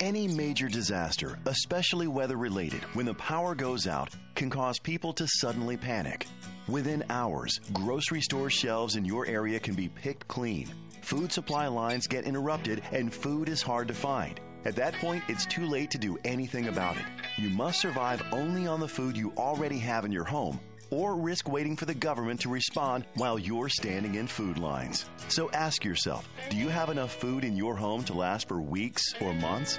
Any major disaster, especially weather related, when the power goes out, can cause people to suddenly panic. Within hours, grocery store shelves in your area can be picked clean. Food supply lines get interrupted and food is hard to find. At that point, it's too late to do anything about it. You must survive only on the food you already have in your home or risk waiting for the government to respond while you're standing in food lines. So ask yourself do you have enough food in your home to last for weeks or months?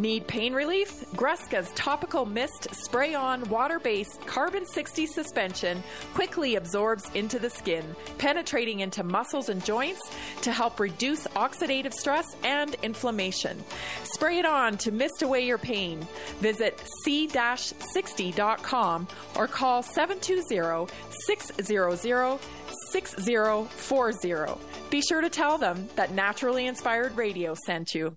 Need pain relief? Greska's topical mist spray on water based carbon 60 suspension quickly absorbs into the skin, penetrating into muscles and joints to help reduce oxidative stress and inflammation. Spray it on to mist away your pain. Visit c-60.com or call 720 600 6040. Be sure to tell them that Naturally Inspired Radio sent you.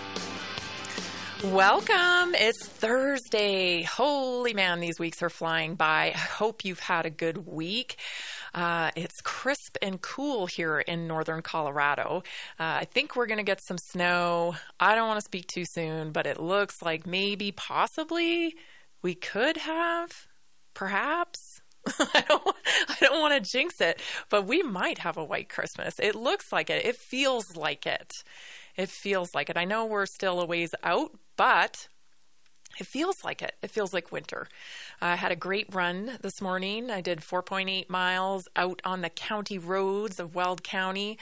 Welcome. It's Thursday. Holy man, these weeks are flying by. I hope you've had a good week. Uh, it's crisp and cool here in northern Colorado. Uh, I think we're going to get some snow. I don't want to speak too soon, but it looks like maybe, possibly, we could have, perhaps. I don't, I don't want to jinx it, but we might have a white Christmas. It looks like it. It feels like it. It feels like it. I know we're still a ways out, but it feels like it. It feels like winter. I had a great run this morning. I did 4.8 miles out on the county roads of Weld County.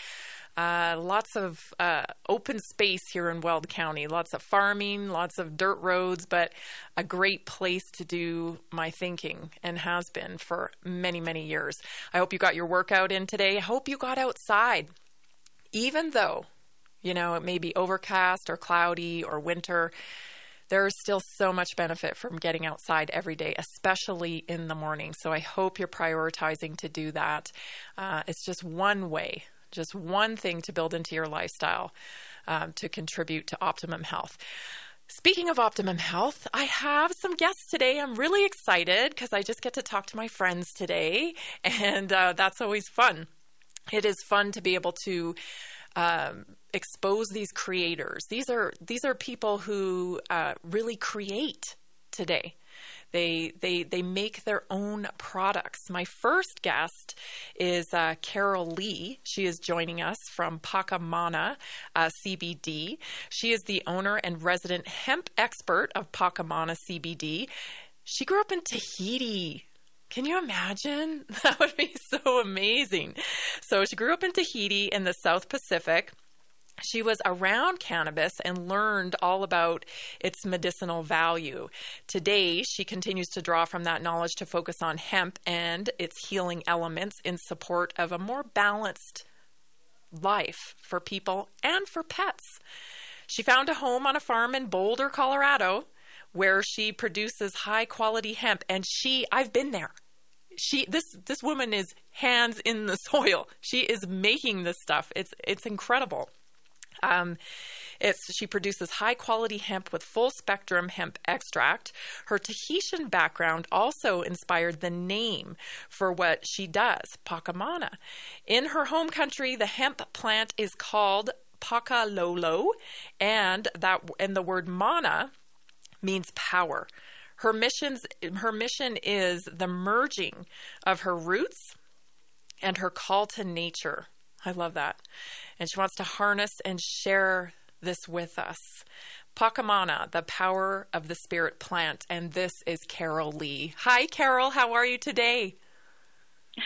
Uh, lots of uh, open space here in Weld County, lots of farming, lots of dirt roads, but a great place to do my thinking and has been for many, many years. I hope you got your workout in today. I hope you got outside, even though, you know, it may be overcast or cloudy or winter there is still so much benefit from getting outside every day, especially in the morning. So I hope you're prioritizing to do that. Uh, it's just one way, just one thing to build into your lifestyle um, to contribute to optimum health. Speaking of optimum health, I have some guests today. I'm really excited because I just get to talk to my friends today, and uh, that's always fun. It is fun to be able to um, expose these creators. These are these are people who uh, really create today. They they they make their own products. My first guest is uh, Carol Lee. She is joining us from Pakamana uh, CBD. She is the owner and resident hemp expert of Pakamana CBD. She grew up in Tahiti. Can you imagine? That would be so amazing. So she grew up in Tahiti in the South Pacific she was around cannabis and learned all about its medicinal value. Today, she continues to draw from that knowledge to focus on hemp and its healing elements in support of a more balanced life for people and for pets. She found a home on a farm in Boulder, Colorado, where she produces high quality hemp and she I've been there. She this this woman is hands in the soil. She is making this stuff. It's it's incredible. Um, it's she produces high quality hemp with full spectrum hemp extract. Her Tahitian background also inspired the name for what she does, Pakamana. In her home country, the hemp plant is called Pakalolo, and that and the word mana means power. Her missions her mission is the merging of her roots and her call to nature. I love that and she wants to harness and share this with us. Pakamana, the power of the spirit plant, and this is Carol Lee. Hi, Carol. How are you today?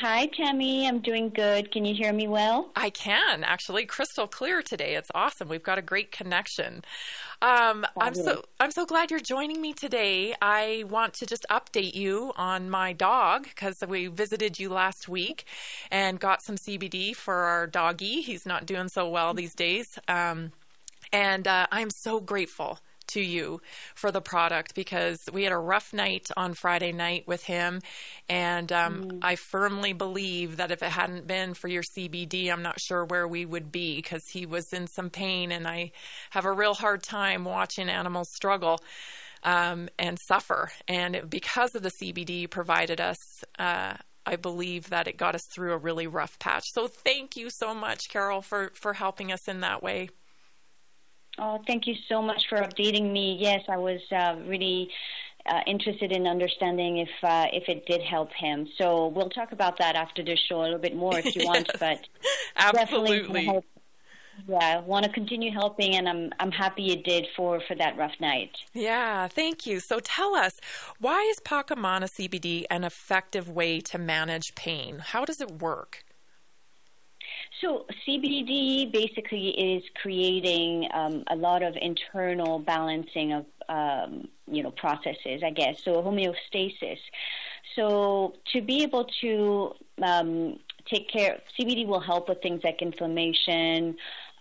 Hi, Tammy. I'm doing good. Can you hear me well? I can actually, crystal clear today. It's awesome. We've got a great connection. Um, I'm so I'm so glad you're joining me today. I want to just update you on my dog because we visited you last week and got some CBD for our doggy. He's not doing so well these days, um, and uh, I'm so grateful to you for the product because we had a rough night on Friday night with him. And um, mm. I firmly believe that if it hadn't been for your CBD, I'm not sure where we would be because he was in some pain. And I have a real hard time watching animals struggle. Um, and suffer. And it, because of the CBD provided us, uh, I believe that it got us through a really rough patch. So thank you so much, Carol, for, for helping us in that way. Oh, thank you so much for updating me. Yes, I was uh, really uh, interested in understanding if uh, if it did help him. So we'll talk about that after the show a little bit more if you yes, want. But absolutely. Yeah, I want to continue helping, and I'm I'm happy it did for for that rough night. Yeah, thank you. So tell us, why is Pakamana CBD an effective way to manage pain? How does it work? So CBD basically is creating um, a lot of internal balancing of um, you know processes, I guess. So homeostasis. So to be able to um, take care, CBD will help with things like inflammation.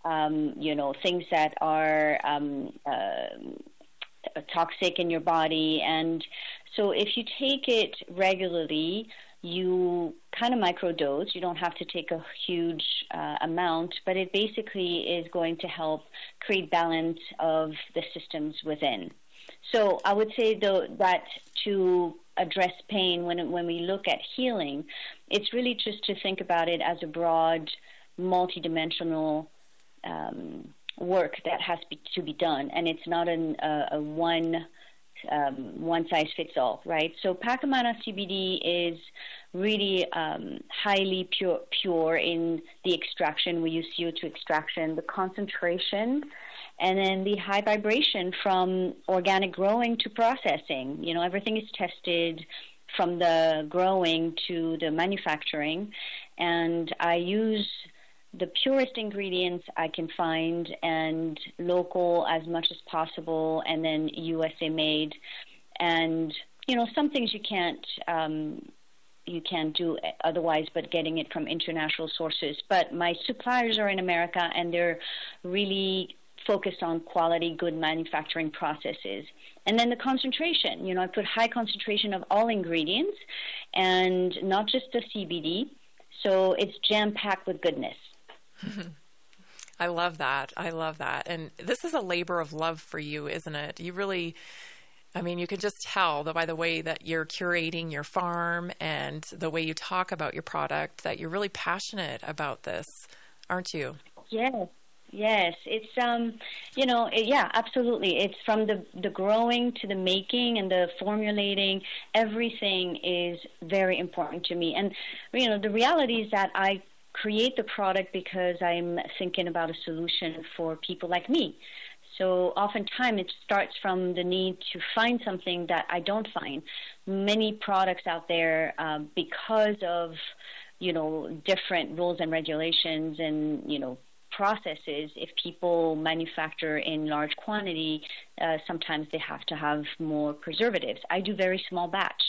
Um, you know things that are um, uh, toxic in your body, and so if you take it regularly you kind of microdose. You don't have to take a huge uh, amount, but it basically is going to help create balance of the systems within. So I would say though that to address pain when when we look at healing, it's really just to think about it as a broad, multidimensional um, work that has be, to be done, and it's not an, uh, a one um, one size fits all, right? So Pakamana CBD is really um, highly pure, pure in the extraction. We use CO2 extraction, the concentration, and then the high vibration from organic growing to processing. You know, everything is tested from the growing to the manufacturing, and I use the purest ingredients I can find and local as much as possible, and then USA made. And you know, some things you can't um, you can't do otherwise, but getting it from international sources. But my suppliers are in America, and they're really focused on quality, good manufacturing processes. And then the concentration, you know, I put high concentration of all ingredients and not just the CBD. So it's jam packed with goodness. I love that. I love that. And this is a labor of love for you, isn't it? You really, I mean, you can just tell that by the way that you're curating your farm and the way you talk about your product that you're really passionate about this, aren't you? Yes. Yes, it's um, you know, it, yeah, absolutely. It's from the the growing to the making and the formulating. Everything is very important to me, and you know, the reality is that I create the product because I'm thinking about a solution for people like me. So oftentimes it starts from the need to find something that I don't find. Many products out there, uh, because of you know different rules and regulations and you know processes, if people manufacture in large quantity, uh, sometimes they have to have more preservatives. I do very small batch.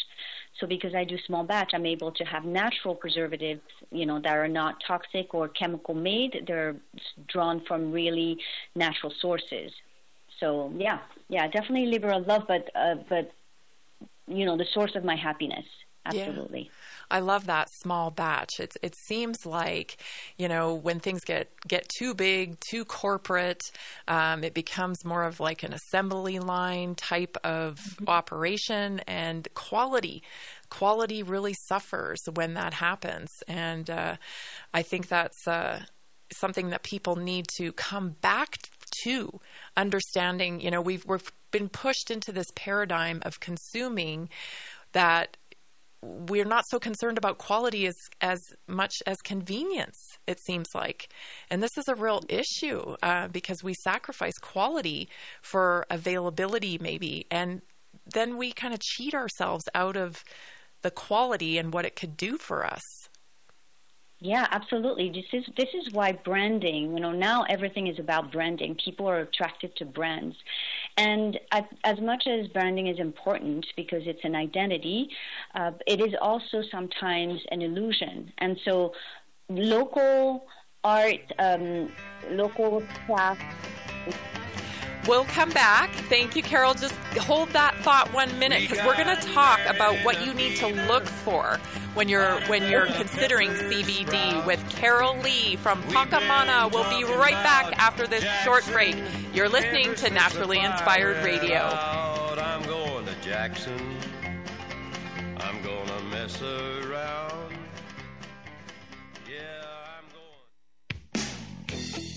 So because I do small batch, I'm able to have natural preservatives, you know, that are not toxic or chemical made. They're drawn from really natural sources. So yeah, yeah, definitely liberal love, but uh, but you know, the source of my happiness. Absolutely. Yeah. I love that small batch. It it seems like you know when things get get too big, too corporate, um, it becomes more of like an assembly line type of mm-hmm. operation, and quality quality really suffers when that happens. And uh, I think that's uh, something that people need to come back to understanding. You know, we've we've been pushed into this paradigm of consuming that we're not so concerned about quality as as much as convenience. It seems like, and this is a real issue uh, because we sacrifice quality for availability, maybe, and then we kind of cheat ourselves out of the quality and what it could do for us. Yeah, absolutely. This is this is why branding. You know, now everything is about branding. People are attracted to brands, and as, as much as branding is important because it's an identity, uh, it is also sometimes an illusion. And so, local art, um, local craft We'll come back. Thank you, Carol. Just hold that thought one minute because we're going to talk about what you need to look for when you're when you're considering CBD with Carol Lee from Pakamana. We'll be right back after this short break. You're listening to Naturally Inspired Radio. I'm going to Jackson. I'm going to mess around.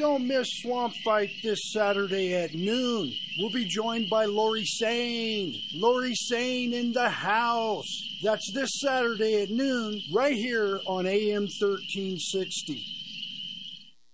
Don't miss Swamp Fight this Saturday at noon. We'll be joined by Lori Sane. Lori Sane in the house. That's this Saturday at noon, right here on AM 1360.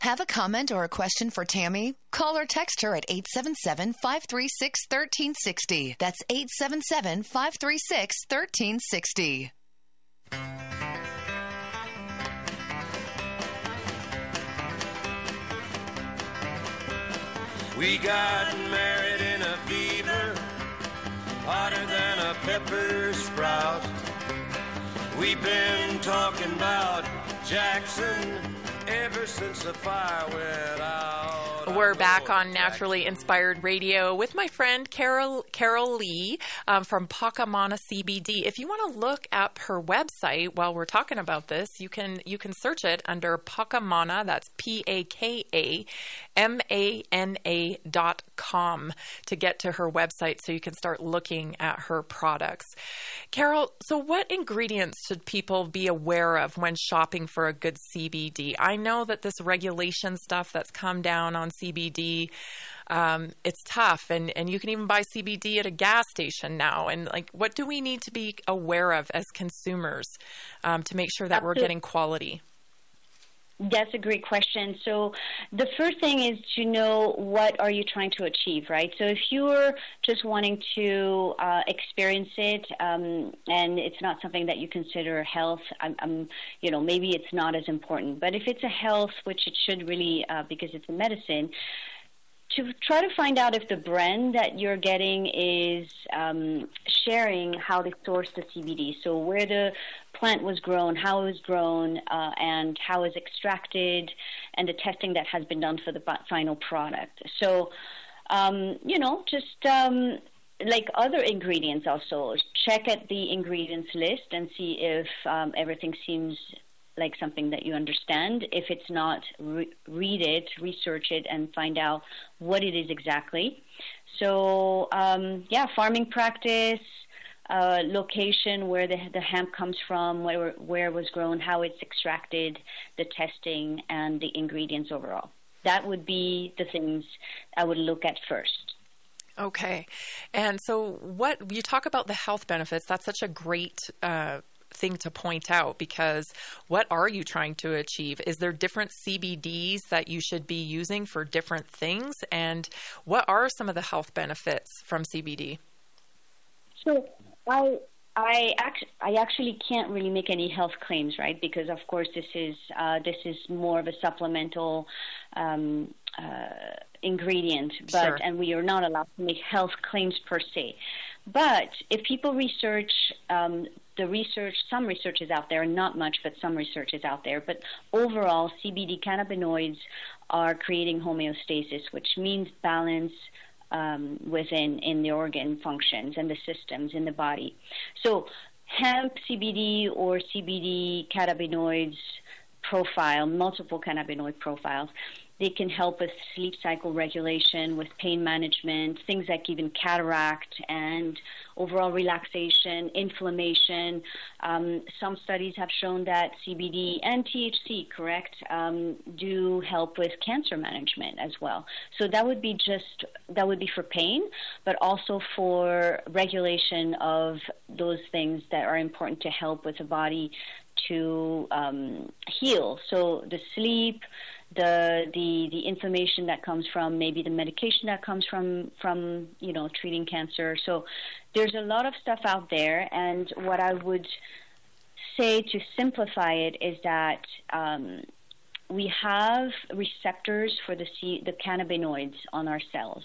Have a comment or a question for Tammy? Call or text her at 877 536 1360. That's 877 536 1360. We got married in a fever, hotter than a pepper sprout. We've been talking about Jackson since the fire went out. We're back on Naturally Inspired Radio with my friend Carol Carol Lee um, from Pakamana CBD. If you want to look up her website while we're talking about this, you can you can search it under Pakamana. That's P A K A M A N A dot com to get to her website, so you can start looking at her products. Carol, so what ingredients should people be aware of when shopping for a good CBD? I know that this regulation stuff that's come down on CBD. Um, it's tough, and, and you can even buy CBD at a gas station now. And like, what do we need to be aware of as consumers um, to make sure that we're getting quality? That's a great question. So the first thing is to know what are you trying to achieve, right? So if you're just wanting to uh, experience it um, and it's not something that you consider health, I'm, I'm, you know, maybe it's not as important. But if it's a health, which it should really, uh, because it's a medicine, to try to find out if the brand that you're getting is um, sharing how they source the CBD. So where the plant was grown, how it was grown, uh, and how it's extracted, and the testing that has been done for the final product. So, um, you know, just um, like other ingredients also, check at the ingredients list and see if um, everything seems like something that you understand. If it's not, re- read it, research it, and find out what it is exactly. So, um, yeah, farming practice, uh, location where the, the hemp comes from, where, where it was grown, how it's extracted, the testing, and the ingredients overall. That would be the things I would look at first. Okay. And so, what you talk about the health benefits, that's such a great uh, thing to point out because what are you trying to achieve? Is there different CBDs that you should be using for different things? And what are some of the health benefits from CBD? So, I I, act- I actually can't really make any health claims, right? Because of course this is uh, this is more of a supplemental um, uh, ingredient, but Sure. and we are not allowed to make health claims per se. But if people research um, the research, some research is out there, not much, but some research is out there. But overall, CBD cannabinoids are creating homeostasis, which means balance um, within in the organ functions and the systems in the body. So hemp CBD or CBD cannabinoids profile, multiple cannabinoid profiles. They can help with sleep cycle regulation, with pain management, things like even cataract and overall relaxation, inflammation. Um, some studies have shown that CBD and THC, correct, um, do help with cancer management as well. So that would be just that would be for pain, but also for regulation of those things that are important to help with the body to um, heal. So the sleep, the the the information that comes from maybe the medication that comes from from you know treating cancer. So there's a lot of stuff out there, and what I would say to simplify it is that um, we have receptors for the C, the cannabinoids on our cells,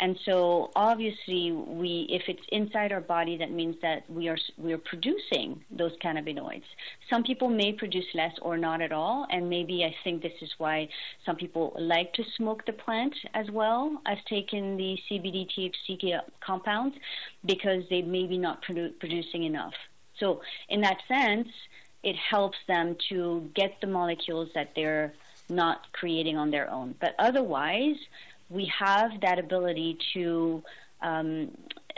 and so obviously we, if it's inside our body, that means that we are we are producing those cannabinoids. Some people may produce less or not at all, and maybe I think this is why some people like to smoke the plant as well as taking the CBD THC compounds because they may be not produ- producing enough. So in that sense, it helps them to get the molecules that they're not creating on their own. But otherwise, we have that ability to um,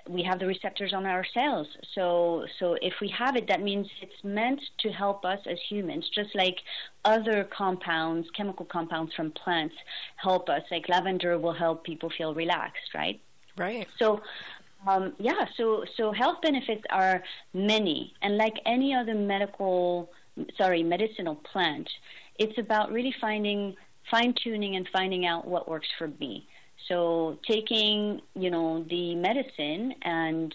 we have the receptors on our cells. So so if we have it, that means it's meant to help us as humans, just like other compounds, chemical compounds from plants help us. Like lavender will help people feel relaxed, right? Right. So um, yeah, so so health benefits are many, and like any other medical, sorry, medicinal plant, it's about really finding fine tuning and finding out what works for me. So taking you know the medicine and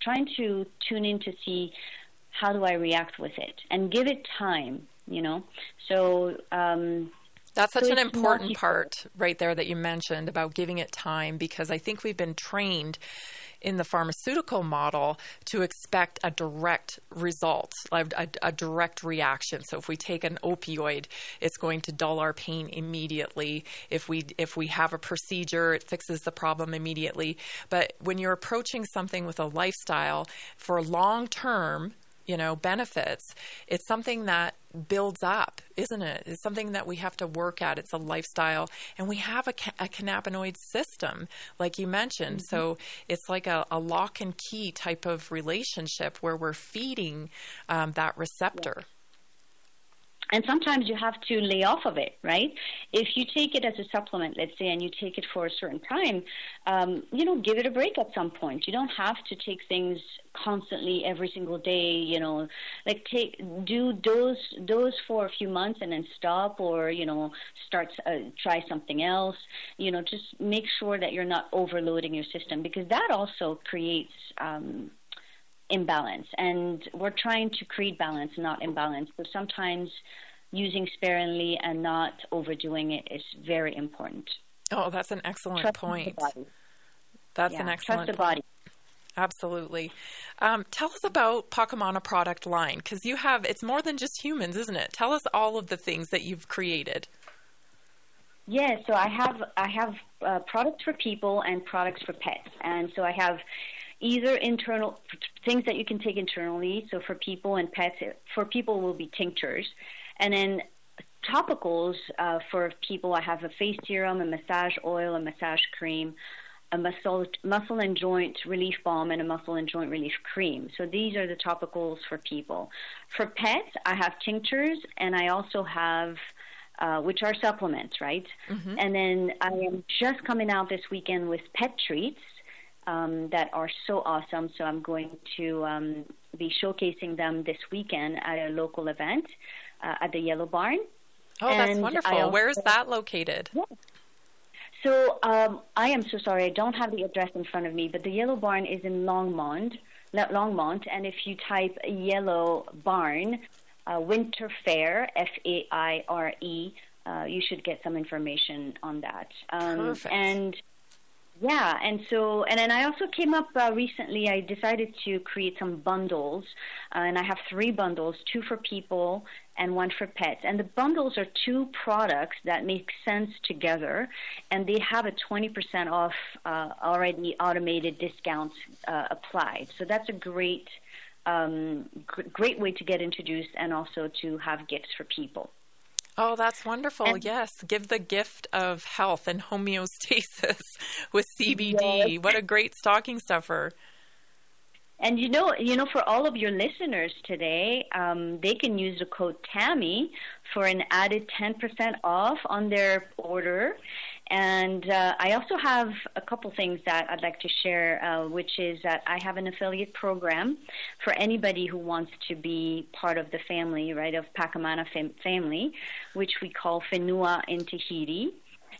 trying to tune in to see how do I react with it and give it time. You know, so um, That's such So an important part right there that you mentioned about giving it time because I think we've been trained in the pharmaceutical model to expect a direct result, like a, a direct reaction. So if we take an opioid, it's going to dull our pain immediately. If we if we have a procedure, it fixes the problem immediately. But when you're approaching something with a lifestyle for long term, you know, benefits, it's something that builds up, isn't it? It's something that we have to work at. It's a lifestyle. And we have a, a cannabinoid system, like you mentioned. So it's like a, a lock and key type of relationship where we're feeding um, that receptor. And sometimes you have to lay off of it, right? If you take it as a supplement, let's say, and you take it for a certain time, um, you know, give it a break at some point. You don't have to take things constantly every single day. You know, like take do those those for a few months and then stop, or you know, start uh, try something else. You know, just make sure that you're not overloading your system because that also creates. Um, imbalance and we're trying to create balance not imbalance so sometimes using sparingly and not overdoing it is very important Oh, that's an excellent Trust point. the body. That's Yeah, an trust excellent the body. Absolutely. Um, tell us about Pakamana product line because you have it's more than just humans, isn't it? Tell us all of the things that you've created. Yeah, so I have I have uh, products for people and products for pets, and so I have either internal things that you can take internally. So for people and pets, for people will be tinctures, and then topicals uh, for people. I have a face serum, a massage oil, a massage cream, a muscle muscle and joint relief balm, and a muscle and joint relief cream. So these are the topicals for people. For pets, I have tinctures, and I also have uh, which are supplements, right? And then I am just coming out this weekend with pet treats um, that are so awesome. So I'm going to um, be showcasing them this weekend at a local event uh, at the Yellow Barn. Oh, that's And I wonderful. Where is that located? So um, I am so sorry, I don't have the address in front of me, but the Yellow Barn is in Longmont, Longmont, and if you type Yellow Barn, uh, Winter Fair, F A I R E, uh, you should get some information on that. Um, Perfect. And yeah, and so, and then I also came up uh, recently. I decided to create some bundles, uh, and I have three bundles: two for people and one for pets. And the bundles are two products that make sense together, and they have a 20% off uh, already automated discount uh, applied. So that's a great, um, gr- great way to get introduced, and also to have gifts for people. Oh, that's wonderful. yes. Give the gift of health and homeostasis with CBD. Yes. What a great stocking stuffer. And you know, you know, for all of your listeners today, um, they can use the code Tammy for an added ten percent off on their order. And uh, I also have a couple things that I'd like to share, uh, which is that I have an affiliate program for anybody who wants to be part of the family, right, of Pakamana fam- family, which we call Whenua in Tahiti.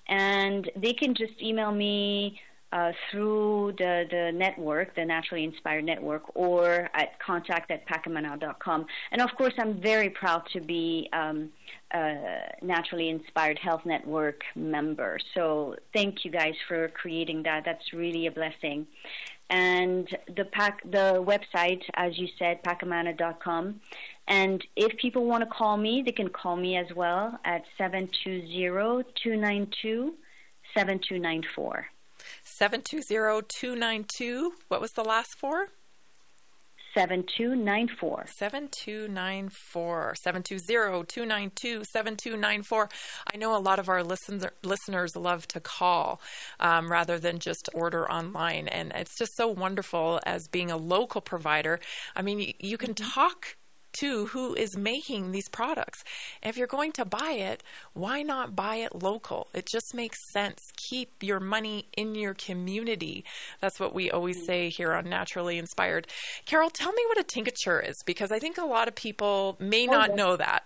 And they can just email me uh, through the, the network, the Naturally Inspired Network, or at contact at pakamana.com. And of course, I'm very proud to be um, a Naturally Inspired Health Network member. So thank you guys for creating that. That's really a blessing. And the pack, the website, as you said, pakamana.com. And if people want to call me, they can call me as well at 720-292-7294. 720-292. What was the last four? 7294. 7294. 720-292-7294. I know a lot of our listener, listeners love to call um, rather than just order online. And it's just so wonderful as being a local provider. I mean, you, you can talk to who is making these products. If you're going to buy it, why not buy it local? It just makes sense. Keep your money in your community. That's what we always mm-hmm. say here on Naturally Inspired. Carol, tell me what a tincture is because I think a lot of people may Oh, not know that.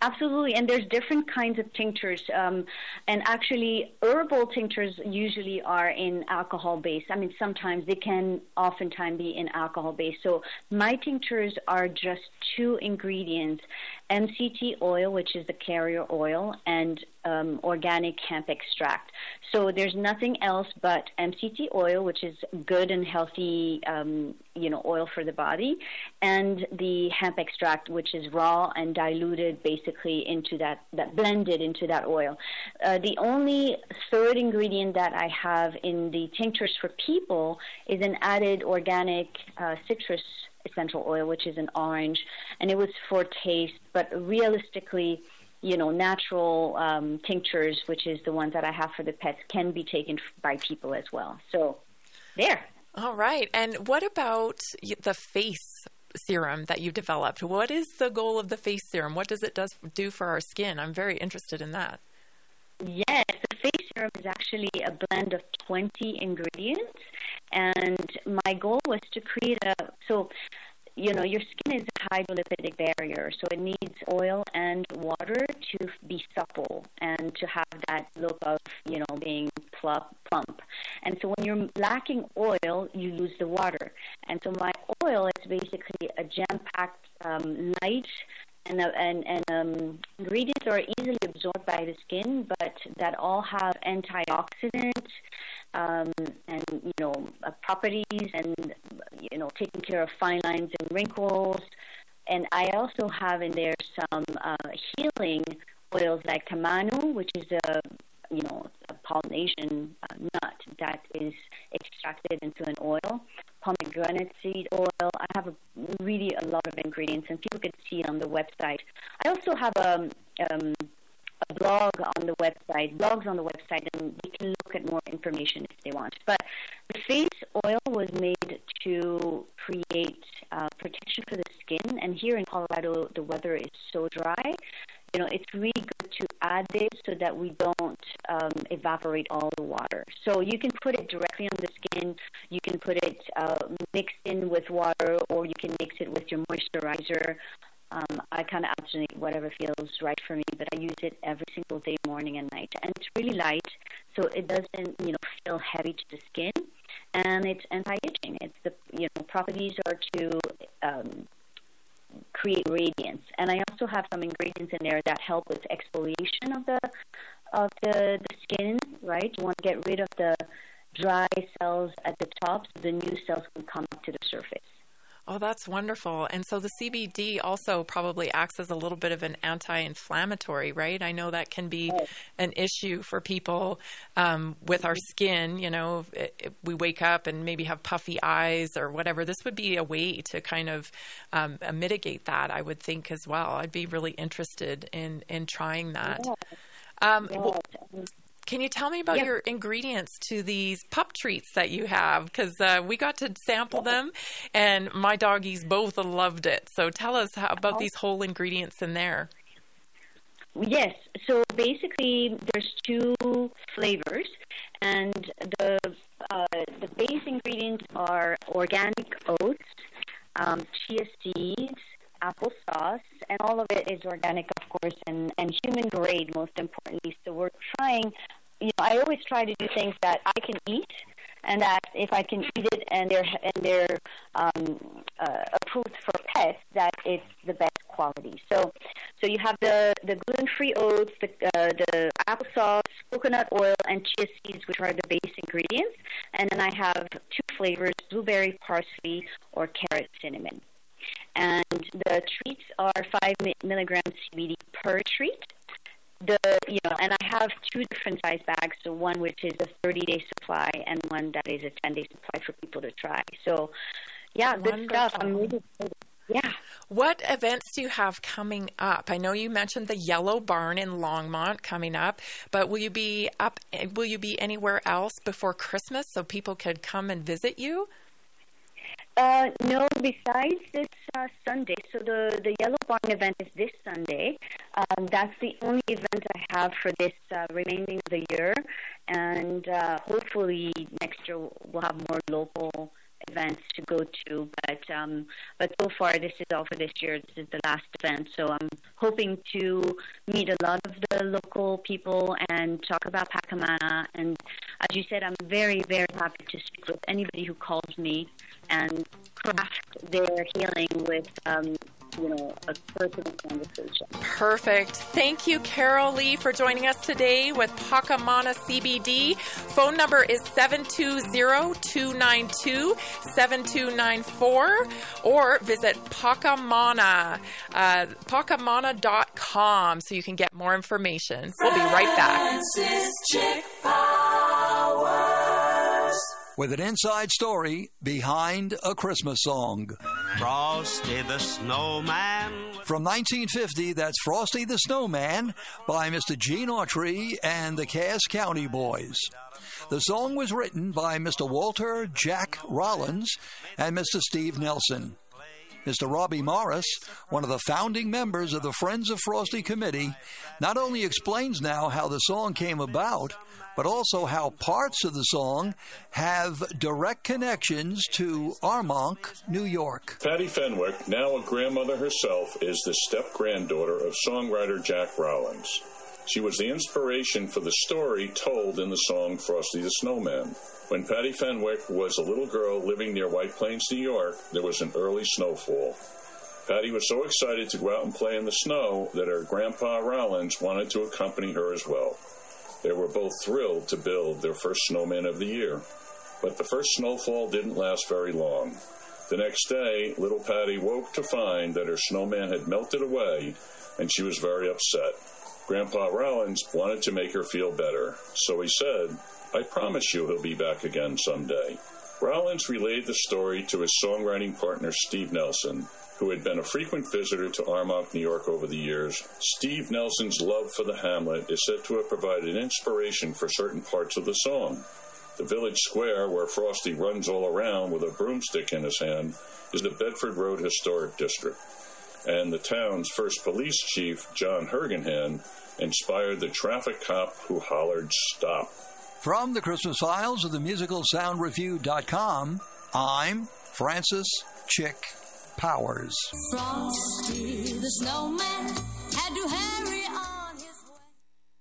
Absolutely, and there's different kinds of tinctures. Um, and actually, herbal tinctures usually are in alcohol based. I mean, sometimes they can oftentimes be in alcohol based. So my tinctures are just two ingredients, MCT oil, which is the carrier oil, and um, organic hemp extract. So there's nothing else but MCT oil, which is good and healthy, um, you know, oil for the body, and the hemp extract, which is raw and diluted basically into that, that blended into that oil. Uh, the only third ingredient that I have in the tinctures for people is an added organic uh, citrus essential oil, which is an orange, and it was for taste, but realistically, you know, natural um, tinctures, which is the ones that I have for the pets, can be taken by people as well. So, there. All right. And what about the face serum that you developed? What is the goal of the face serum? What does it does do for our skin? I'm very interested in that. Yes, the face serum is actually a blend of 20 ingredients, and my goal was to create a so you know, your skin is a hydrolipidic barrier, so it needs oil and water to be supple and to have that look of, you know, being plump. And so when you're lacking oil, you lose the water. And so my oil is basically a jam-packed, um, light, and, uh, and, and um, ingredients are easily absorbed by the skin, but that all have antioxidants um, and you know uh, properties and you know taking care of fine lines and wrinkles. And I also have in there some uh, healing oils like tamanu, which is a you know a Polynesian uh, nut that is extracted into an oil. Pomegranate seed oil. I have a, really a lot of ingredients, and people can see it on the website. I also have a um, um a blog on the website, blogs on the website, and they can look at more information if they want. But the face oil was made to create uh, protection for the skin, and here in Colorado, the weather is so dry. You know, it's really good to add this so that we don't um, evaporate all the water. So you can put it directly on the skin. You can put it uh, mixed in with water, or you can mix it with your moisturizer. Um, I kind of alternate whatever feels right for me, but I use it every single day, morning and night. And it's really light, so it doesn't, you know, feel heavy to the skin. And it's anti-aging. It's the, you know, properties are to um, create radiance. And I also have some ingredients in there that help with exfoliation of the of the, the skin. Right, you want to get rid of the dry cells at the top, so the new cells can come up to the surface. Oh, that's wonderful. And so the CBD also probably acts as a little bit of an anti inflammatory, right? I know that can be an issue for people um, with our skin. You know, if, if we wake up and maybe have puffy eyes or whatever. This would be a way to kind of um, uh, mitigate that, I would think, as well. I'd be really interested in, in trying that. Um. Well, can you tell me about your ingredients to these pup treats that you have? Because uh, we got to sample them, and my doggies both loved it. So tell us how, about uh-huh. these whole ingredients in there. Yes. So basically, there's two flavors, and the uh, the base ingredients are organic oats, um, chia seeds, applesauce, and all of it is organic, of course, and, and human grade, most importantly. So we're trying, you know, I always try to do things that I can eat, and that if I can eat it and they're and they're um, uh, approved for pets, that it's the best quality. So, so you have the the gluten-free oats, the uh, the applesauce, coconut oil, and chia seeds, which are the base ingredients, and then I have two flavors: blueberry parsley or carrot cinnamon and the treats are five milligrams CBD per treat. The you know, and I have two different size bags. So one which is a 30 day supply, and one that is a 10 day supply for people to try. So, yeah, Wonderful. good stuff. I'm really excited. Yeah. What events do you have coming up? I know you mentioned the Yellow Barn in Longmont coming up, but will you be up? Will you be anywhere else before Christmas so people could come and visit you? Uh, no, besides this uh, Sunday, so the, the Yellow Barn event is this Sunday. Um, that's the only event I have for this uh, remaining of the year, and uh, hopefully next year we'll have more local events to go to. But um, but so far, this is all for this year. This is the last event, so I'm hoping to meet a lot of the local people and talk about Pakamana. And as you said, I'm very very happy to speak with anybody who calls me and craft their healing with um, you know, a personal conversation. Perfect. Thank you, Carol Lee, for joining us today with Pakamana CBD. Phone number is 720-292-7294 or visit Pakamana, uh, pakamana.com so you can get more information. We'll be right back. With an inside story behind a Christmas song. Frosty the Snowman. From 1950, that's Frosty the Snowman by Mr. Gene Autry and the Cass County Boys. The song was written by Mr. Walter Jack Rollins and Mr. Steve Nelson. Mr. Robbie Morris, one of the founding members of the Friends of Frosty Committee, not only explains now how the song came about, but also how parts of the song have direct connections to Armonk, New York. Patty Fenwick, now a grandmother herself, is the step granddaughter of songwriter Jack Rollins. She was the inspiration for the story told in the song Frosty the Snowman. When Patty Fenwick was a little girl living near White Plains, New York, there was an early snowfall. Patty was so excited to go out and play in the snow that her grandpa Rollins wanted to accompany her as well. They were both thrilled to build their first snowman of the year. But the first snowfall didn't last very long. The next day, little Patty woke to find that her snowman had melted away, and she was very upset. Grandpa Rollins wanted to make her feel better, so he said, I promise you he'll be back again someday. Rollins relayed the story to his songwriting partner Steve Nelson, who had been a frequent visitor to Armonk, New York over the years. Steve Nelson's love for the hamlet is said to have provided inspiration for certain parts of the song. The village square, where Frosty runs all around with a broomstick in his hand, is the Bedford Road Historic District. And the town's first police chief, John Hergenhan, inspired the traffic cop who hollered, Stop. From the Christmas files of the musicalsoundreview.com, I'm Francis Chick Powers. Frosty the snowman had to hurry on his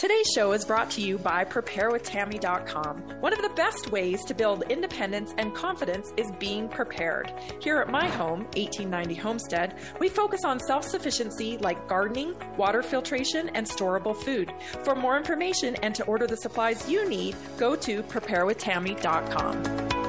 Today's show is brought to you by PrepareWithTammy.com. One of the best ways to build independence and confidence is being prepared. Here at my home, 1890 Homestead, we focus on self sufficiency like gardening, water filtration, and storable food. For more information and to order the supplies you need, go to PrepareWithTammy.com.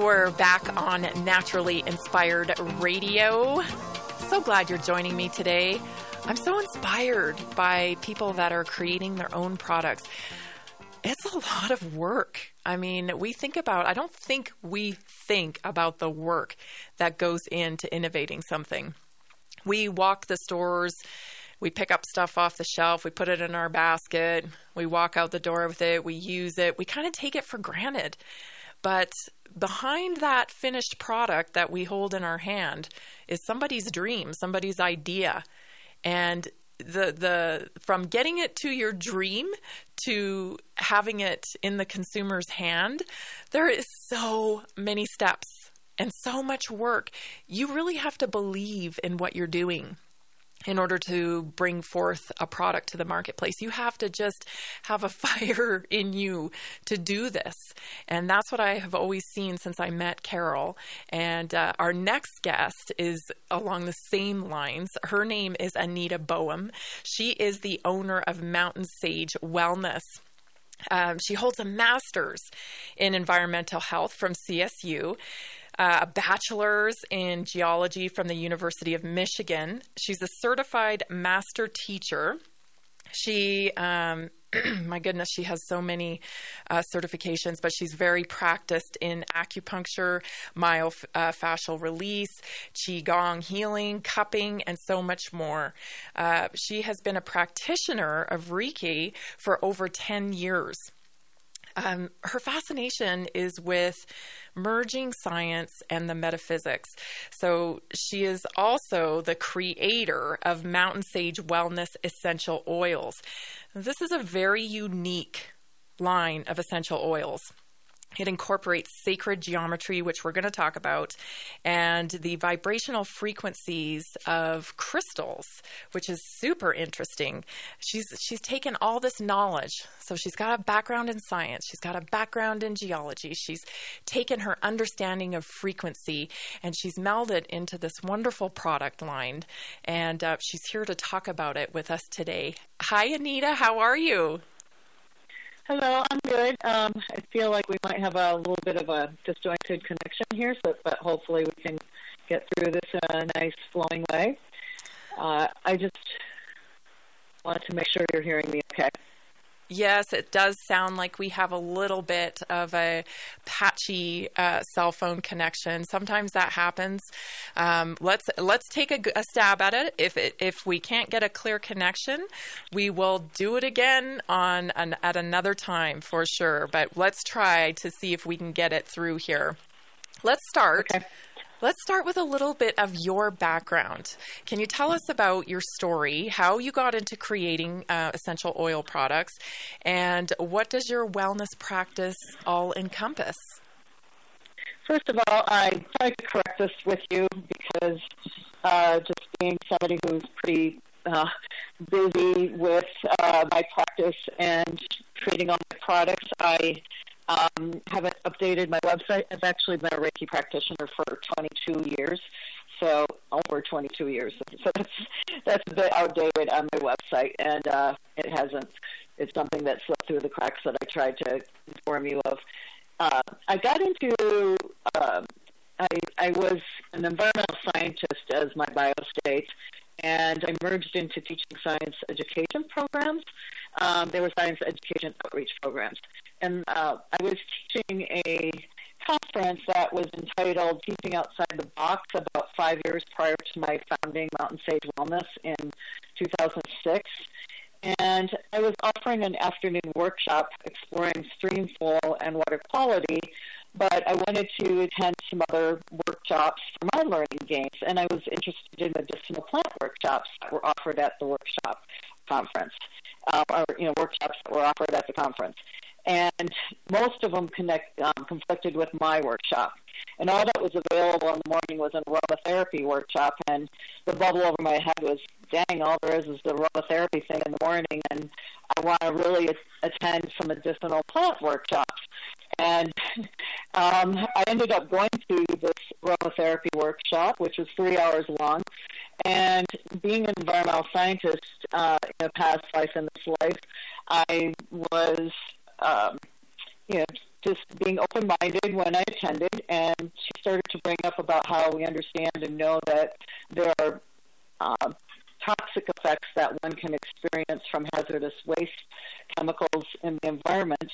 We're back on Naturally Inspired Radio. So glad you're joining me today. I'm so inspired by people that are creating their own products. It's a lot of work. I mean, we think about, I don't think we think about the work that goes into innovating something. We walk the stores, we pick up stuff off the shelf, we put it in our basket, we walk out the door with it, we use it, we kind of take it for granted. But behind that finished product that we hold in our hand is somebody's dream, somebody's idea. And the the from getting it to your dream to having it in the consumer's hand, there is so many steps and so much work. You really have to believe in what you're doing in order to bring forth a product to the marketplace. You have to just have a fire in you to do this. And that's what I have always seen since I met Carol. And uh, our next guest is along the same lines. Her name is Anita Boehm. She is the owner of Mountain Sage Wellness. Um, she holds a master's in environmental health from CSU uh, a bachelor's in geology from the University of Michigan. She's a certified master teacher. She um, my goodness, she has so many uh, certifications, but she's very practiced in acupuncture, myofascial release, qigong healing, cupping, and so much more. Uh, she has been a practitioner of Reiki for over 10 years. Um, her fascination is with merging science and the metaphysics. So she is also the creator of Mountain Sage Wellness Essential Oils. This is a very unique line of essential oils. It incorporates sacred geometry, which we're going to talk about, and the vibrational frequencies of crystals, which is super interesting. She's she's taken all this knowledge. So she's got a background in science, she's got a background in geology. She's taken her understanding of frequency and she's melded into this wonderful product line. And uh, she's here to talk about it with us today. Hi, Anita. How are you? Hello, I'm good. Um, I feel like we might have a little bit of a disjointed connection here, so but hopefully we can get through this in a nice flowing way. Uh, I just wanted to make sure you're hearing me okay. Yes, it does sound like we have a little bit of a patchy uh, cell phone connection. Sometimes that happens. Um, let's let's take a, a, stab at it. If it, if we can't get a clear connection, we will do it again on an, at another time for sure. But let's try to see if we can get it through here. Let's start. Okay. Let's start with a little bit of your background. Can you tell us about your story, how you got into creating uh, essential oil products, and what does your wellness practice all encompass? First of all, I try to correct this with you because uh, just being somebody who's pretty uh, busy with uh, my practice and creating all my products, I um, haven't updated my website. I've actually been a Reiki practitioner for 22 years, so over 22 years. So that's that's a bit outdated on my website, and uh, it hasn't. It's something that slipped through the cracks that I tried to inform you of. Uh, I got into. Uh, I, I was an environmental scientist, as my bio states, and I merged into teaching science education programs. Um, there were science education outreach programs. And uh, I was teaching a conference that was entitled Teaching Outside the Box about five years prior to my founding Mountain Sage Wellness in 2006. And I was offering an afternoon workshop exploring stream flow and water quality but I wanted to attend some other workshops for my learning gains, and I was interested in medicinal plant workshops that were offered at the workshop conference, uh, or you know workshops that were offered at the conference, and most of them connect um, conflicted with my workshop. And all that was available in the morning was an aromatherapy workshop, and the bubble over my head was, dang, all there is is the aromatherapy thing in the morning, and I want to really attend some medicinal plant workshops. And um, I ended up going to this aromatherapy workshop, which was three hours long. And being an environmental scientist uh, in a past life and this life, I was, um, you know, just being open-minded when I attended, and she started to bring up about how we understand and know that there are uh, toxic effects that one can experience from hazardous waste chemicals in the environment,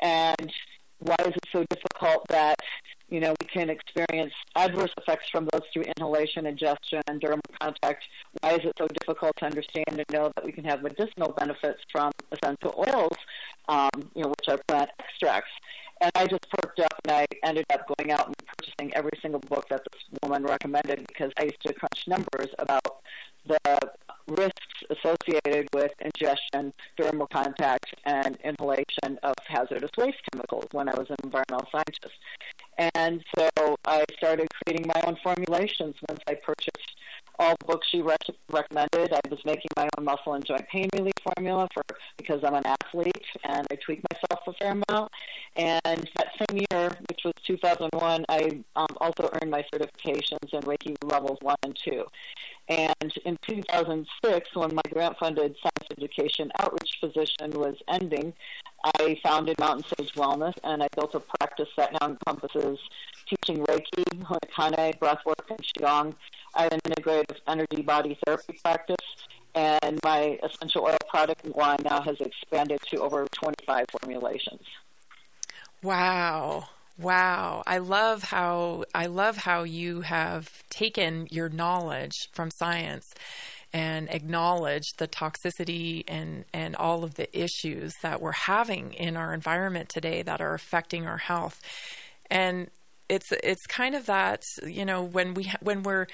and why is it so difficult that you know we can experience adverse effects from those through inhalation, ingestion, and dermal contact? Why is it so difficult to understand and know that we can have medicinal benefits from essential oils, um, you know, which are plant extracts? And I just perked up and I ended up going out and purchasing every single book that this woman recommended because I used to crunch numbers about the risks associated with ingestion, dermal contact, and inhalation of hazardous waste chemicals when I was an environmental scientist. And so I started creating my own formulations once I purchased all the books she rec- recommended. I was making my own muscle and joint pain relief formula for because I'm an athlete and I tweak myself a fair amount. And that same year, which was 2001, I um, also earned my certifications in Reiki levels one and two. And in 2006, when my grant funded science education outreach position was ending, I founded Mountain Sage Wellness and I built a practice that now encompasses teaching Reiki, Hunakane, breathwork, and Qigong. I have an integrative energy body therapy practice and my essential oil product line now has expanded to over 25 formulations. Wow. Wow, I love how I love how you have taken your knowledge from science and acknowledged the toxicity and and all of the issues that we're having in our environment today that are affecting our health. And it's it's kind of that, you know, when we when we're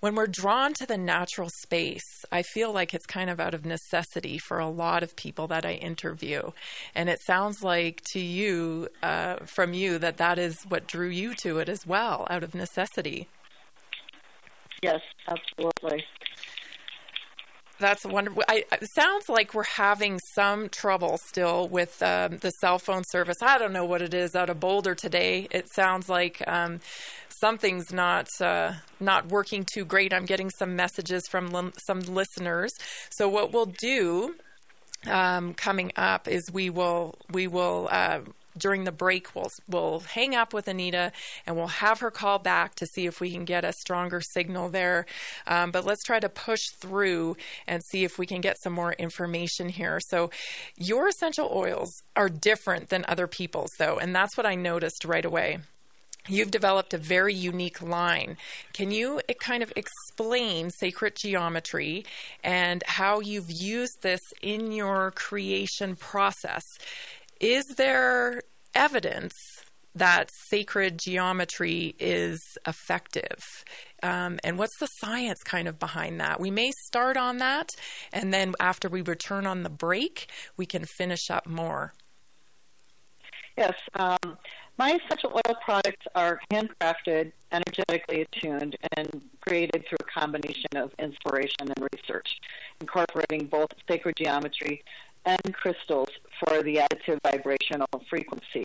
when we're drawn to the natural space, I feel like it's kind of out of necessity for a lot of people that I interview. And it sounds like to you, uh, from you, that that is what drew you to it as well, out of necessity. Yes, absolutely. That's wonderful. I, it sounds like we're having some trouble still with um, the cell phone service. I don't know what it is out of Boulder today. It sounds like um, something's not uh, not working too great. I'm getting some messages from some listeners. So what we'll do um, coming up is we will we will. Uh, during the break, we'll we'll hang up with Anita and we'll have her call back to see if we can get a stronger signal there. Um, but let's try to push through and see if we can get some more information here. So, your essential oils are different than other people's, though, and that's what I noticed right away. You've developed a very unique line. Can you eh, kind of explain sacred geometry and how you've used this in your creation process? Is there evidence that sacred geometry is effective? Um, and what's the science kind of behind that? We may start on that, and then after we return on the break, we can finish up more. Yes. Um, my essential oil products are handcrafted, energetically attuned, and created through a combination of inspiration and research, incorporating both sacred geometry and crystals for the additive vibrational frequency.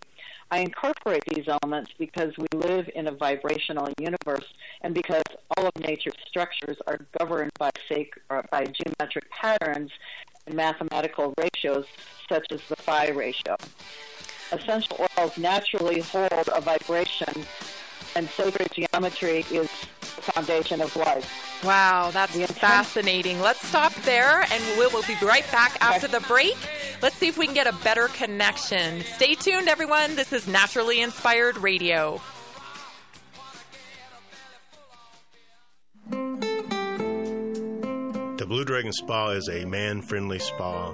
I incorporate these elements because we live in a vibrational universe and because all of nature's structures are governed by, sacred, uh, by geometric patterns and mathematical ratios such as the phi ratio essential oils naturally hold a vibration, and sacred geometry is foundation of life. Wow, that's fascinating. Let's stop there and we'll, we'll be right back after the break. Let's see if we can get a better connection. Stay tuned, everyone. This is Naturally Inspired Radio. The Blue Dragon Spa is a man friendly spa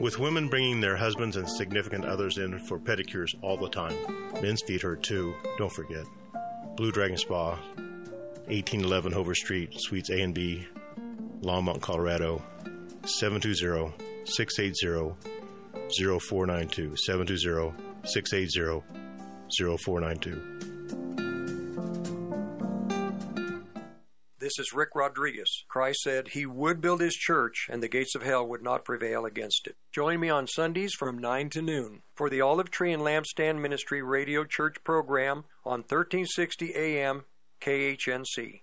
with women bringing their husbands and significant others in for pedicures all the time. Men's feet hurt too, don't forget. Blue Dragon Spa, 1811 Hover Street, Suites A and B, Longmont, Colorado, 720 680 0492. 720 680 0492. This is Rick Rodriguez. Christ said he would build his church and the gates of hell would not prevail against it. Join me on Sundays from 9 to noon for the Olive Tree and Lampstand Ministry Radio Church program on 1360 AM KHNC.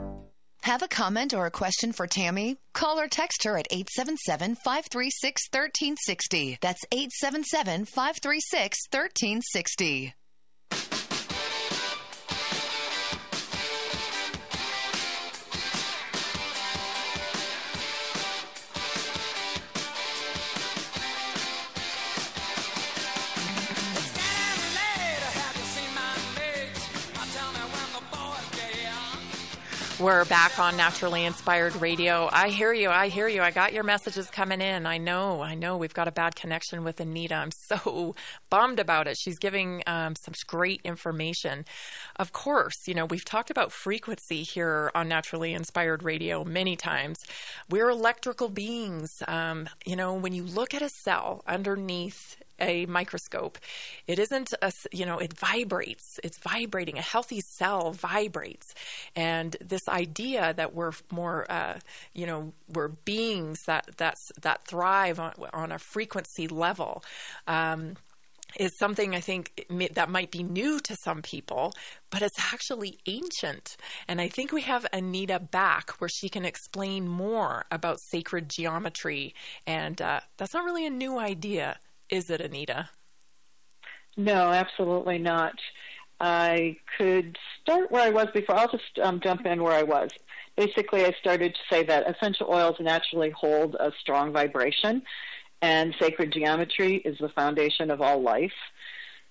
Have a comment or a question for Tammy? Call or text her at 877 536 1360. That's 877 536 1360. We're back on Naturally Inspired Radio. I hear you. I hear you. I got your messages coming in. I know. I know. We've got a bad connection with Anita. I'm so bummed about it. She's giving um, some great information. Of course, you know, we've talked about frequency here on Naturally Inspired Radio many times. We're electrical beings. Um, you know, when you look at a cell underneath a microscope. It isn't a, you know, it vibrates. It's vibrating. A healthy cell vibrates. And this idea that we're more, uh, you know, we're beings that, that's, that thrive on, on a frequency level. Um, is something I think that might be new to some people, but it's actually ancient. And I think we have Anita back where she can explain more about sacred geometry. And uh, that's not really a new idea, is it, Anita? No, absolutely not. I could start where I was before. I'll just um, jump in where I was. Basically, I started to say that essential oils naturally hold a strong vibration and sacred geometry is the foundation of all life.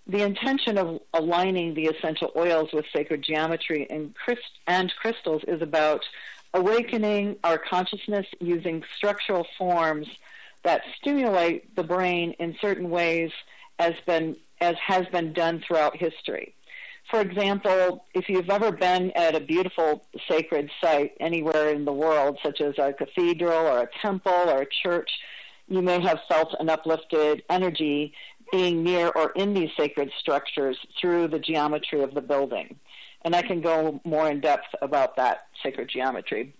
The intention of aligning the essential oils with sacred geometry and, and crystals is about awakening our consciousness using structural forms that stimulate the brain in certain ways as been as has been done throughout history. For example, if you've ever been at a beautiful sacred site anywhere in the world, such as a cathedral or a temple or a church, you may have felt an uplifted energy being near or in these sacred structures through the geometry of the building. And I can go more in depth about that sacred geometry.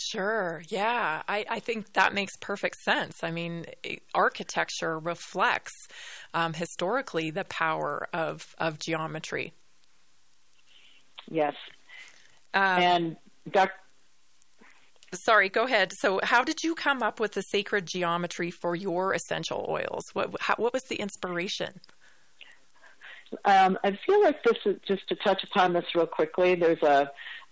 Sure. Yeah. I, I think that makes perfect sense. I mean, architecture reflects um, historically the power of, of geometry. Yes. Um, and Dr. Sorry, go ahead. So, how did you come up with the sacred geometry for your essential oils? What how, what was the inspiration? Um, I feel like this is just to touch upon this real quickly. There's a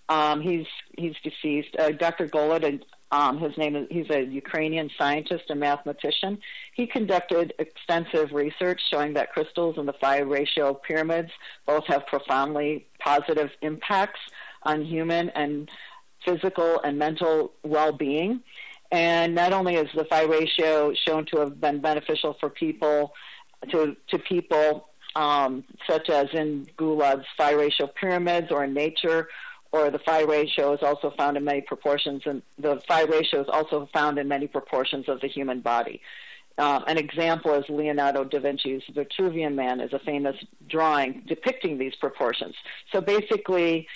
um, he's he's deceased. Uh, Dr. Golod, um, his name is he's a Ukrainian scientist and mathematician. He conducted extensive research showing that crystals and the phi ratio pyramids both have profoundly positive impacts on human and physical and mental well-being. And not only is the phi ratio shown to have been beneficial for people to to people um, such as in Golod's phi ratio pyramids or in nature, or the phi ratio is also found in many proportions, and the phi ratio is also found in many proportions of the human body. Um, an example is Leonardo da Vinci's Vitruvian Man is a famous drawing depicting these proportions. So basically,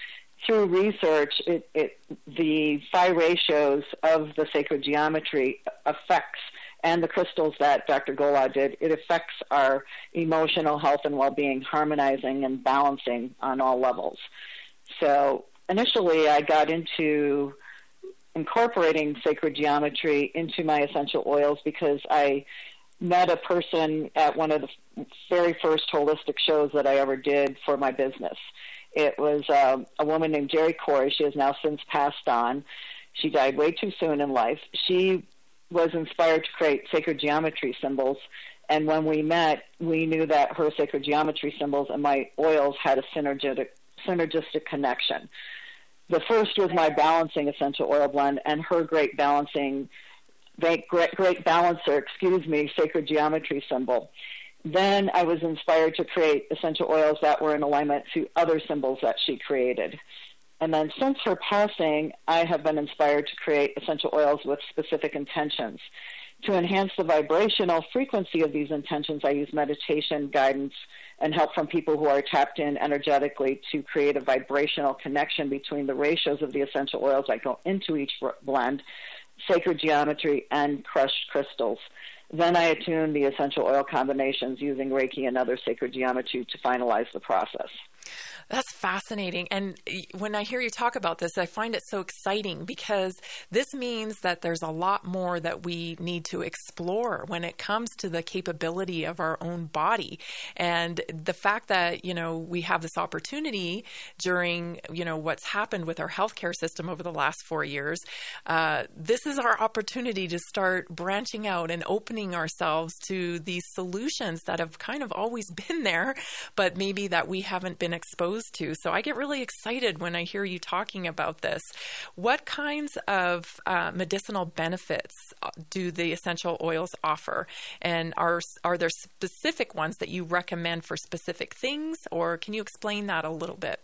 through research, it, it, the phi ratios of the sacred geometry affects, and the crystals that Dr. Golod did, it affects our emotional health and well-being, harmonizing and balancing on all levels. So initially, I got into incorporating sacred geometry into my essential oils because I met a person at one of the very first holistic shows that I ever did for my business it was uh, a woman named Jerry Corey. She has now since passed on. She died way too soon in life. She was inspired to create sacred geometry symbols. And when we met, we knew that her sacred geometry symbols and my oils had a synergistic, synergistic connection. The first was my balancing essential oil blend, and her great balancing, great, great balancer, excuse me, sacred geometry symbol. Then I was inspired to create essential oils that were in alignment to other symbols that she created. And then since her passing, I have been inspired to create essential oils with specific intentions. To enhance the vibrational frequency of these intentions, I use meditation, guidance, and help from people who are tapped in energetically to create a vibrational connection between the ratios of the essential oils that go into each blend, sacred geometry, and crushed crystals. Then I attune the essential oil combinations using Reiki and other sacred geometry to finalize the process. That's fascinating. And when I hear you talk about this, I find it so exciting because this means that there's a lot more that we need to explore when it comes to the capability of our own body. And the fact that, you know, we have this opportunity during, you know, what's happened with our healthcare system over the last four years, uh, this is our opportunity to start branching out and opening ourselves to these solutions that have kind of always been there, but maybe that we haven't been exposed exposed to. So I get really excited when I hear you talking about this. What kinds of uh, medicinal benefits uh, do the essential oils offer? And are, are there specific ones that you recommend for specific things, or can you explain that a little bit?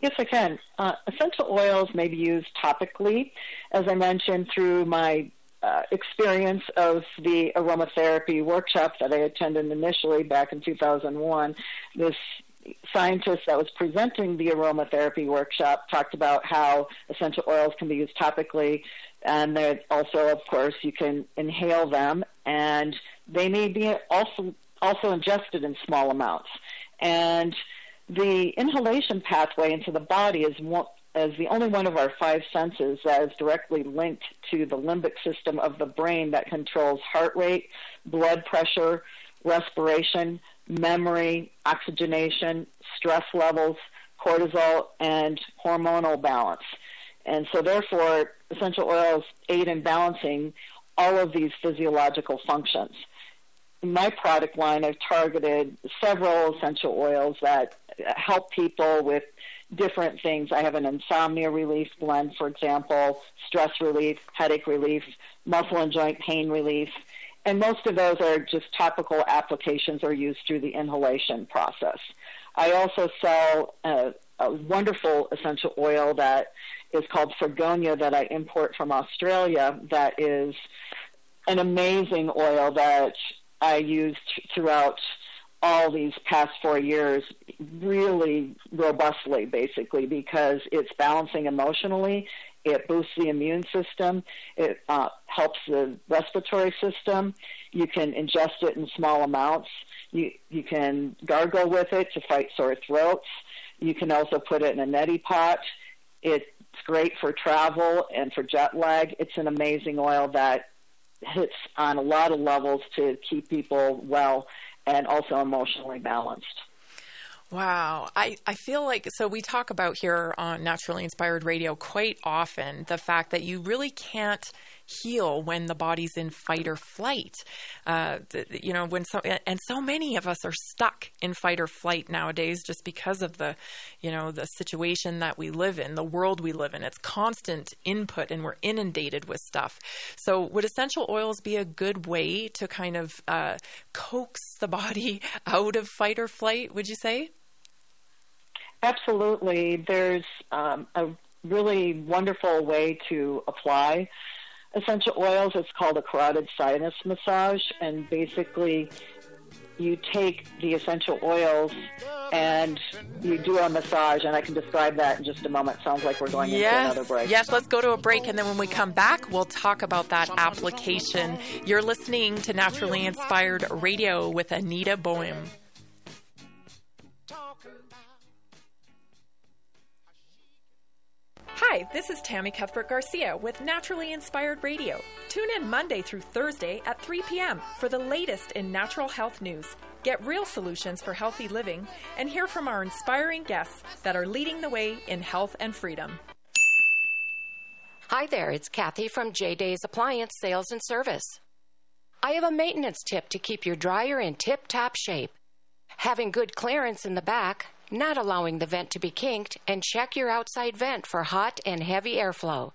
Yes, I can. Uh, essential oils may be used topically, as I mentioned, through my uh, experience of the aromatherapy workshop that I attended initially back in 2001, this scientist that was presenting the aromatherapy workshop talked about how essential oils can be used topically, and that also, of course, you can inhale them, and they may be also also ingested in small amounts. And the inhalation pathway into the body is as the only one of our five senses that is directly linked to the limbic system of the brain that controls heart rate, blood pressure, respiration, memory, oxygenation, stress levels, cortisol, and hormonal balance. And so, therefore, essential oils aid in balancing all of these physiological functions. In my product line, I've targeted several essential oils that help people with different things. I have an insomnia relief blend, for example, stress relief, headache relief, muscle and joint pain relief, and most of those are just topical applications or used through the inhalation process. I also sell a, a wonderful essential oil that is called Fragonia that I import from Australia that is an amazing oil that I used throughout all these past four years really robustly, basically, because it's balancing emotionally, it boosts the immune system, it uh, helps the respiratory system. You can ingest it in small amounts. You you can gargle with it to fight sore throats. You can also put it in a neti pot. It's great for travel and for jet lag. It's an amazing oil that hits on a lot of levels to keep people well and also emotionally balanced. Wow. I, I feel like, so we talk about here on Naturally Inspired Radio quite often the fact that you really can't heal when the body's in fight or flight. Uh, you know, when so, and so many of us are stuck in fight or flight nowadays just because of the, you know, the situation that we live in, the world we live in. It's constant input and we're inundated with stuff. So, would essential oils be a good way to kind of uh, coax the body out of fight or flight, would you say? Absolutely. There's um, a really wonderful way to apply essential oils. It's called a carotid sinus massage, and basically, you take the essential oils and you do a massage, and I can describe that in just a moment. Sounds like we're going yes. into another break. Yes, let's go to a break, and then when we come back, we'll talk about that application. You're listening to Naturally Inspired Radio with Anita Boehm. Hi, this is Tammy Cuthbert Garcia with Naturally Inspired Radio. Tune in Monday through Thursday at 3 p.m. for the latest in natural health news. Get real solutions for healthy living and hear from our inspiring guests that are leading the way in health and freedom. Hi there, it's Kathy from J Days Appliance Sales and Service. I have a maintenance tip to keep your dryer in tip top shape. Having good clearance in the back not allowing the vent to be kinked, and check your outside vent for hot and heavy airflow.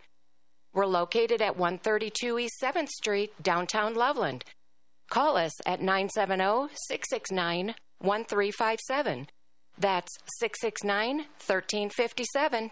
We're located at 132 East 7th Street, downtown Loveland. Call us at 970 669 1357. That's 669 1357.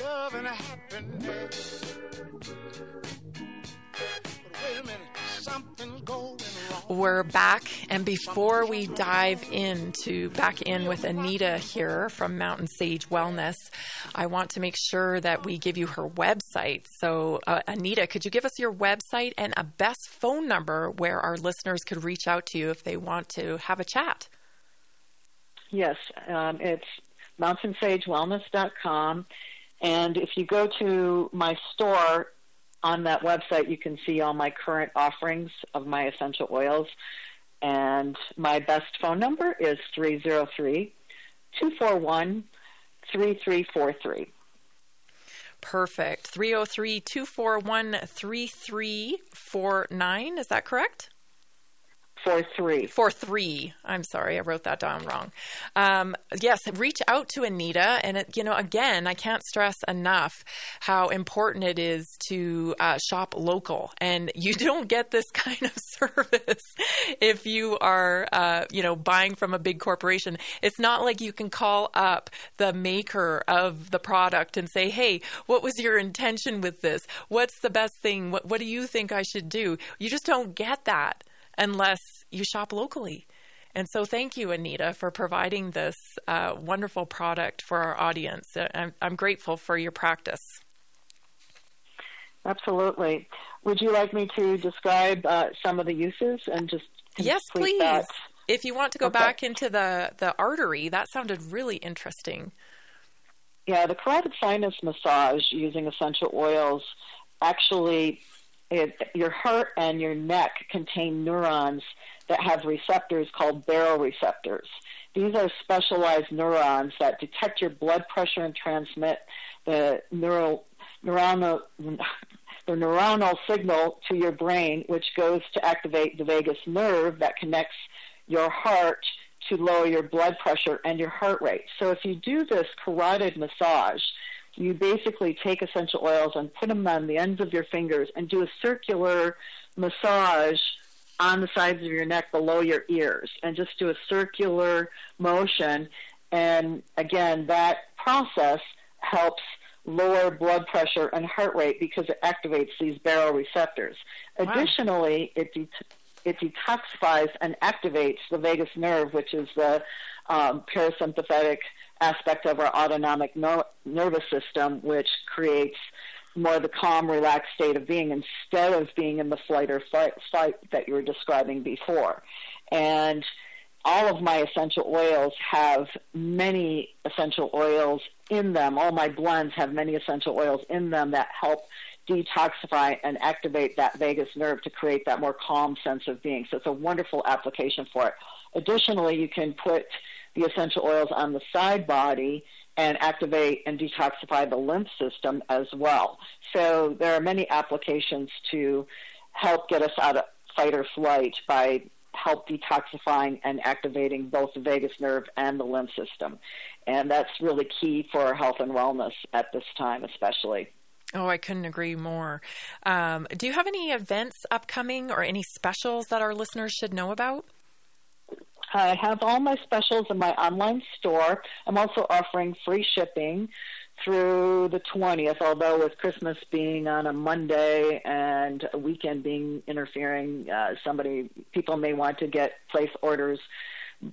Love and happiness. We're back, and before we dive into back in with Anita here from Mountain Sage Wellness, I want to make sure that we give you her website. So, uh, Anita, could you give us your website and a best phone number where our listeners could reach out to you if they want to have a chat? Yes, um, it's mountainsagewellness.com. And if you go to my store on that website, you can see all my current offerings of my essential oils. And my best phone number is 303 241 3343. Perfect. 303 241 3349. Is that correct? Four three. Four three. I'm sorry, I wrote that down wrong. Um, yes, reach out to Anita, and it, you know, again, I can't stress enough how important it is to uh, shop local, and you don't get this kind of service if you are, uh, you know, buying from a big corporation. It's not like you can call up the maker of the product and say, "Hey, what was your intention with this? What's the best thing? What, what do you think I should do?" You just don't get that unless you shop locally. And so, thank you, Anita, for providing this uh, wonderful product for our audience. I'm, I'm grateful for your practice. Absolutely. Would you like me to describe uh, some of the uses and just yes, please? That? If you want to go Okay. back into the the artery, that sounded really interesting. Yeah, the carotid sinus massage using essential oils actually, your heart and your neck contain neurons that have receptors called baroreceptors. These are specialized neurons that detect your blood pressure and transmit the neural neuronal the neuronal signal to your brain, which goes to activate the vagus nerve that connects your heart to lower your blood pressure and your heart rate. So if you do this carotid massage, you basically take essential oils and put them on the ends of your fingers and do a circular massage on the sides of your neck below your ears and just do a circular motion. And again, that process helps lower blood pressure and heart rate because it activates these baroreceptors. Additionally, it det- it detoxifies and activates the vagus nerve, which is the um, parasympathetic aspect of our autonomic ner- nervous system, which creates more the calm, relaxed state of being instead of being in the flight or fight, fight that you were describing before. And all of my essential oils have many essential oils in them. All my blends have many essential oils in them that help detoxify and activate that vagus nerve to create that more calm sense of being. So it's a wonderful application for it. Additionally, you can put the essential oils on the side body and activate and detoxify the lymph system as well. So there are many applications to help get us out of fight or flight by help detoxifying and activating both the vagus nerve and the lymph system. And that's really key for our health and wellness at this time, especially. Oh, I couldn't agree more. Um, do you have any events upcoming or any specials that our listeners should know about? I have all my specials in my online store. I'm also offering free shipping through the 20th, although with Christmas being on a Monday and a weekend being interfering, uh, somebody, people may want to get place orders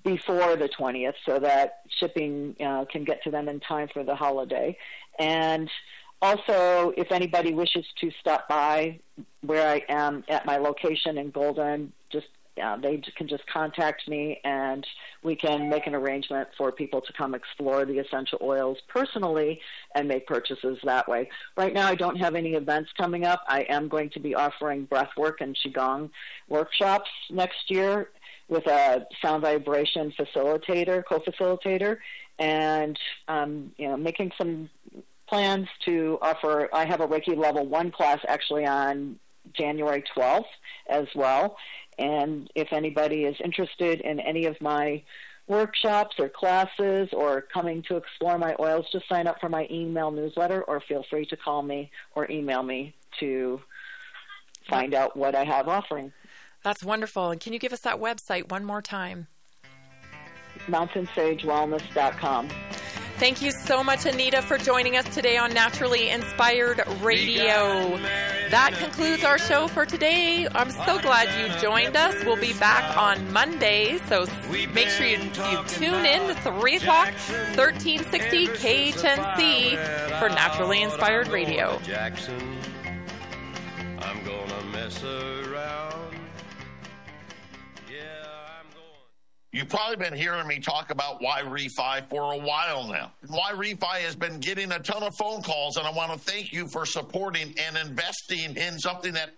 before the 20th so that shipping uh, can get to them in time for the holiday. And also, if anybody wishes to stop by where I am at my location in Golden, just uh, they can just contact me and we can make an arrangement for people to come explore the essential oils personally and make purchases that way. Right now, I don't have any events coming up. I am going to be offering breathwork and Qigong workshops next year with a sound vibration facilitator, co-facilitator, and um, you know, making some plans to offer. I have a Reiki level one class actually on January 12th as well. And if anybody is interested in any of my workshops or classes or coming to explore my oils, just sign up for my email newsletter or feel free to call me or email me to find out what I have offering. That's wonderful. And can you give us that website one more time? MountainSageWellness.com. Thank you so much, Anita, for joining us today on Naturally Inspired Radio. That concludes our show for today. I'm so glad you joined us. We'll be back on Monday, so make sure you, you tune in to 3 o'clock, 1360 KHNC for Naturally Inspired Radio. You've probably been hearing me talk about YRefy for a while now. YRefy has been getting a ton of phone calls, and I want to thank you for supporting and investing in something that